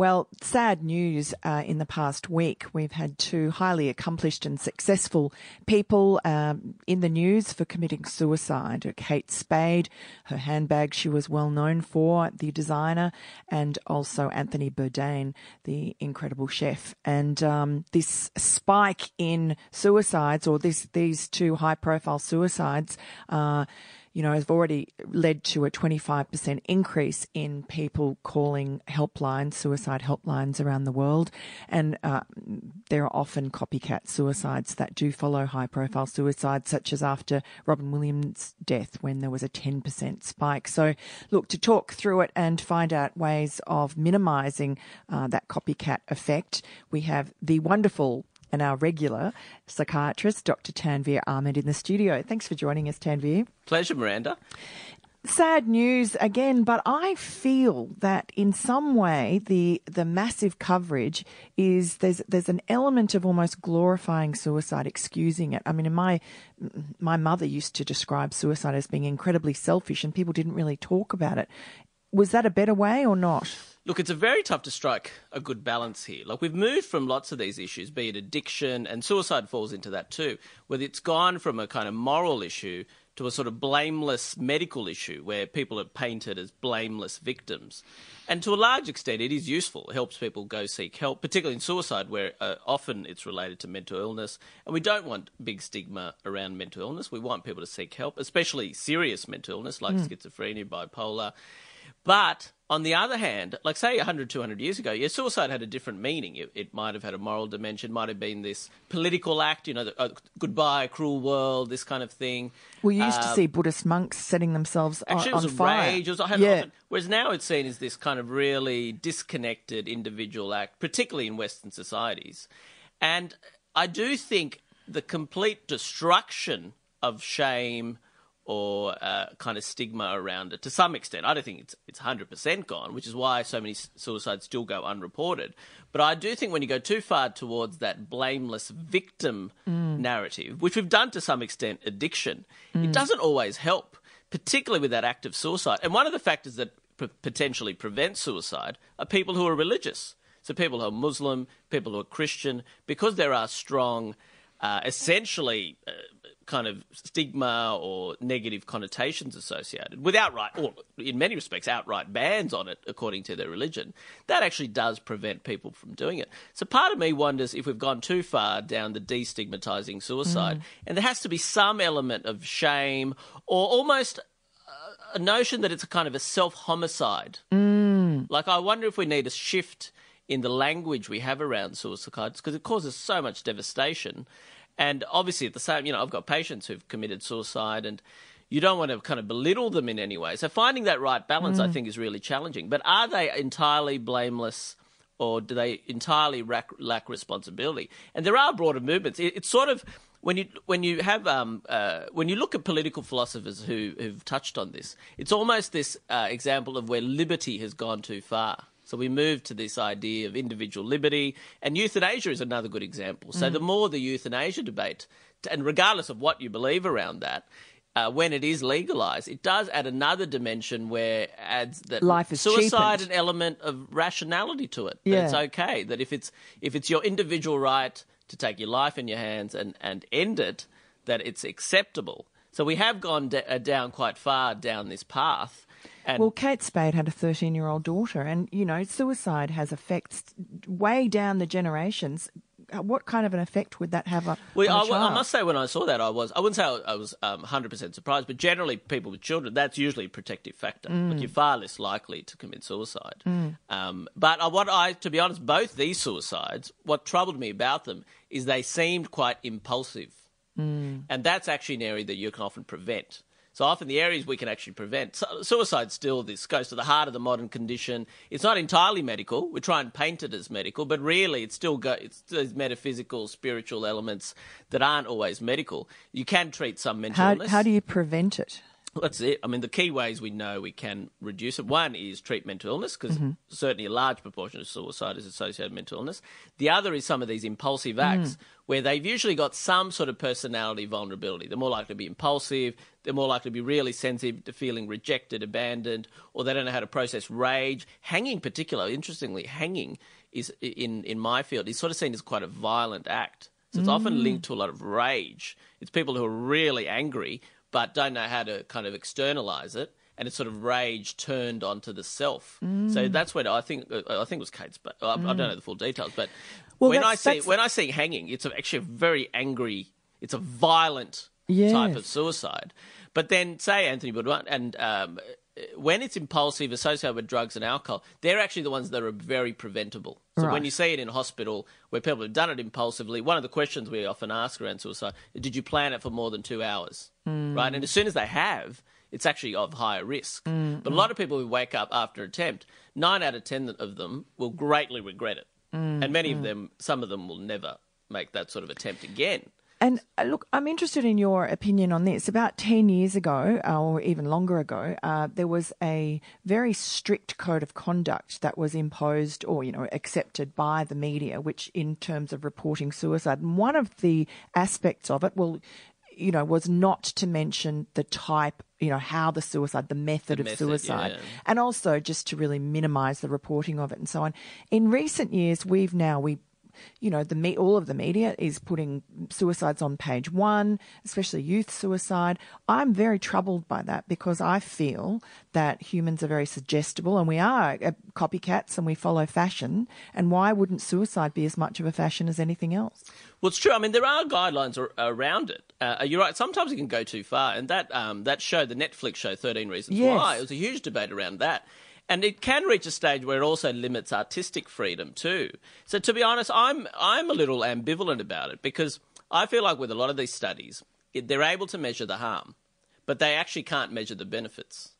Well, sad news uh, in the past week. We've had two highly accomplished and successful people um, in the news for committing suicide. Kate Spade, her handbag she was well known for, the designer, and also Anthony Bourdain, the incredible chef. And um, this spike in suicides, or this these two high profile suicides, uh, you know, have already led to a 25% increase in people calling helplines, suicide helplines around the world. And uh, there are often copycat suicides that do follow high profile suicides, such as after Robin Williams' death when there was a 10% spike. So, look, to talk through it and find out ways of minimizing uh, that copycat effect, we have the wonderful and our regular psychiatrist, Dr. Tanveer Ahmed, in the studio. Thanks for joining us, Tanveer. Pleasure, Miranda. Sad news again, but I feel that in some way the the massive coverage is there's there's an element of almost glorifying suicide, excusing it. I mean, my my mother used to describe suicide as being incredibly selfish, and people didn't really talk about it. Was that a better way or not? Look, it's a very tough to strike a good balance here. Like we've moved from lots of these issues, be it addiction and suicide falls into that too, where it's gone from a kind of moral issue to a sort of blameless medical issue where people are painted as blameless victims. And to a large extent, it is useful. It helps people go seek help, particularly in suicide, where uh, often it's related to mental illness. And we don't want big stigma around mental illness. We want people to seek help, especially serious mental illness like mm. schizophrenia, bipolar. But on the other hand, like say 100, 200 years ago, yeah, suicide had a different meaning. It, it might have had a moral dimension, might have been this political act, you know, the, uh, goodbye, cruel world, this kind of thing. We used to see Buddhist monks setting themselves actually, on, was fire. Rage, was, yeah. Often, whereas now it's seen as this kind of really disconnected individual act, particularly in Western societies. And I do think the complete destruction of shame – or uh, kind of stigma around it to some extent. I don't think it's it's hundred percent gone, which is why so many suicides still go unreported. But I do think when you go too far towards that blameless victim mm. narrative, which we've done to some extent, addiction, mm. it doesn't always help, particularly with that act of suicide. And one of the factors that p- potentially prevent suicide are people who are religious. So people who are Muslim, people who are Christian, because there are strong, uh, essentially. Uh, kind of stigma or negative connotations associated with outright, or in many respects, outright bans on it according to their religion, that actually does prevent people from doing it. So part of me wonders if we've gone too far down the destigmatizing suicide, mm. and there has to be some element of shame or almost a notion that it's a kind of a self homicide. Mm. Like, I wonder if we need a shift in the language we have around suicides because it causes so much devastation. And obviously, at the same, you know, I've got patients who've committed suicide, and you don't want to kind of belittle them in any way. So finding that right balance, mm. I think, is really challenging. But are they entirely blameless? Or do they entirely lack, lack responsibility? And there are broader movements. It, it's sort of when you when you have um, uh, when you look at political philosophers who who've touched on this, it's almost this uh, example of where liberty has gone too far. So we move to this idea of individual liberty, and euthanasia is another good example. So mm. the more the euthanasia debate, and regardless of what you believe around that, uh, when it is legalized, it does add another dimension where it adds that life is suicide cheapened. an element of rationality to it. Yeah. That it's okay that if it's if it's your individual right to take your life in your hands and and end it, that it's acceptable. So we have gone d- uh, down quite far down this path. And well, Kate Spade had a 13 year old daughter, and you know, suicide has effects way down the generations. Uh, what kind of an effect would that have on, well, on I, I, must say, when I saw that, I was, I wouldn't say I, was um, 100% surprised, but generally, people with children, that's usually a protective factor. Mm. Like you're far less likely to commit suicide. Mm. Um, but uh, what I, to be honest, both these suicides, what troubled me about them is they seemed quite impulsive. Mm. And that's actually an area that you can often prevent. So often the areas we can actually prevent. Suicide still this goes to the heart of the modern condition. It's not entirely medical. We try and paint it as medical, but really it's still go, it's those metaphysical, spiritual elements that aren't always medical. You can treat some mental how, illness. How do you prevent it? That's it. I mean, the key ways we know we can reduce it one is treat mental illness, because Mm-hmm. certainly a large proportion of suicide is associated with mental illness. The other is some of these impulsive acts where they've usually got some sort of personality vulnerability. They're more likely to be impulsive, they're more likely to be really sensitive to feeling rejected, abandoned, or they don't know how to process rage. Hanging, particularly, interestingly, hanging is in, in my field is sort of seen as quite a violent act. So it's often linked to a lot of rage. It's people who are really angry but don't know how to kind of externalize it, and it's sort of rage turned onto the self. So that's when I think uh, I think it was Kate's, but I, I don't know the full details. But Well, when I see that's- when I see hanging, it's actually a very angry. It's a violent type of suicide. But then say Anthony Bourdain and. Um, when it's impulsive, associated with drugs and alcohol, they're actually the ones that are very preventable. So when you see it in hospital where people have done it impulsively, one of the questions we often ask around suicide is, did you plan it for more than two hours? Hmm. Right? And as soon as they have, it's actually of higher risk. Hmm. But a lot of people who wake up after attempt, nine out of ten of them will greatly regret it. Hmm. And many of them, some of them will never make that sort of attempt again. And uh, look, I'm interested in your opinion on this. About 10 years ago, uh, or even longer ago, uh, there was a very strict code of conduct that was imposed or, you know, accepted by the media, which in terms of reporting suicide. And one of the aspects of it, well, you know, was not to mention the type, you know, how the suicide, the method of method, suicide, yeah. and also just to really minimise the reporting of it and so on. In recent years, we've now we you know, the me- all of the media is putting suicides on page one, especially youth suicide. I'm very troubled by that because I feel that humans are very suggestible and we are uh, copycats and we follow fashion. And why wouldn't suicide be as much of a fashion as anything else? Well, it's true. I mean, there are guidelines ar- around it. Uh, you're right. Sometimes it can go too far, and that um, that show, the Netflix show, Thirteen Reasons Yes. Why, it was a huge debate around that. And it can reach a stage where it also limits artistic freedom too. So, to be honest, I'm I'm a little ambivalent about it because I feel like with a lot of these studies, they're able to measure the harm, but they actually can't measure the benefits.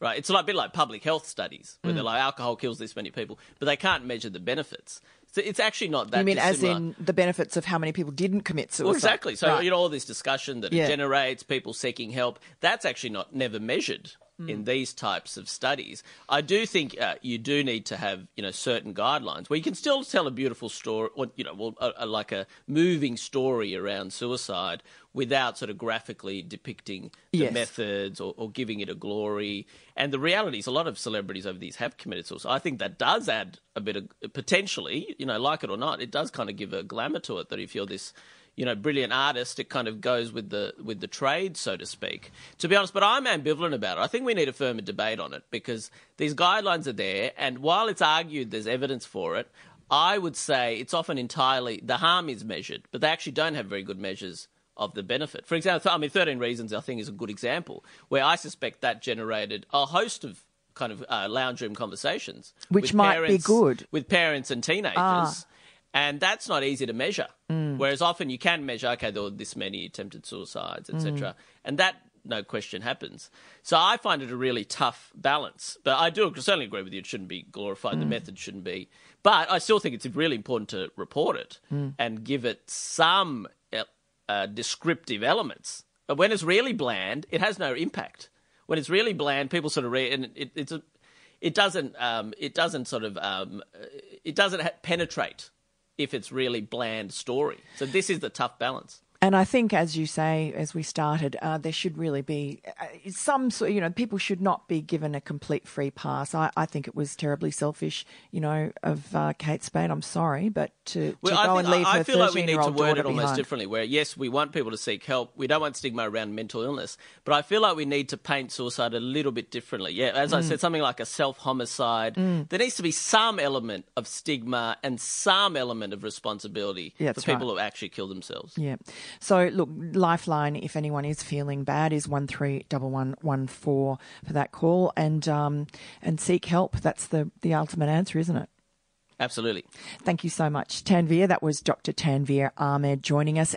Right? It's like, a bit like public health studies where they're mm. like alcohol kills this many people, but they can't measure the benefits. So it's actually not that. You mean as in the benefits of how many people didn't commit suicide? Well, exactly. So Right. you know all this discussion that Yeah. it generates, people seeking help. That's actually not never measured Hmm. in these types of studies. I do think uh, you do need to have you know certain guidelines where you can still tell a beautiful story, or you know, well, a, a, like a moving story around suicide without sort of graphically depicting the Yes. methods or, or giving it a glory. And the reality is, a lot of celebrities over these have committed suicide. I think that does add a bit of potentially, you know, like it or not, it does kind of give a glamour to it that if you're this you know, brilliant artist, it kind of goes with the with the trade, so to speak. To be honest, but I'm ambivalent about it. I think we need a firmer debate on it because these guidelines are there, and while it's argued there's evidence for it, I would say it's often entirely the harm is measured, but they actually don't have very good measures of the benefit. For example, I mean, 13 Reasons I think is a good example where I suspect that generated a host of kind of uh, lounge room conversations, Which with might be good. with parents and teenagers. Ah. And that's not easy to measure. Mm. Whereas often you can measure, okay, there were this many attempted suicides, etc. Mm. And that, no question, happens. So I find it a really tough balance. But I do certainly agree with you, it shouldn't be glorified, the Mm. method shouldn't be. But I still think it's really important to report it Mm. and give it some uh, descriptive elements. But when it's really bland, it has no impact. When it's really bland, people sort of read, and it, it's a, it doesn't, um, it doesn't sort of, um, it doesn't ha- penetrate if it's really bland story. So this is the tough balance. And I think, as you say, as we started, uh, there should really be uh, some sort. You know, people should not be given a complete free pass. I, I think it was terribly selfish, you know, of uh, Kate Spade. I'm sorry, but to, to Well, go I, and think, leave I, I feel like we need to word it almost behind. differently. Where yes, we want people to seek help. We don't want stigma around mental illness, but I feel like we need to paint suicide a little bit differently. Yeah, as Mm. I said, something like a self homicide. There needs to be some element of stigma and some element of responsibility Yeah, for people right. who actually kill themselves. Yeah. So look, Lifeline, if anyone is feeling bad, is one three double one one four for that call, and um, and seek help. That's the the ultimate answer, isn't it? Absolutely. Thank you so much, Tanveer. That was Dr. Tanveer Ahmed joining us.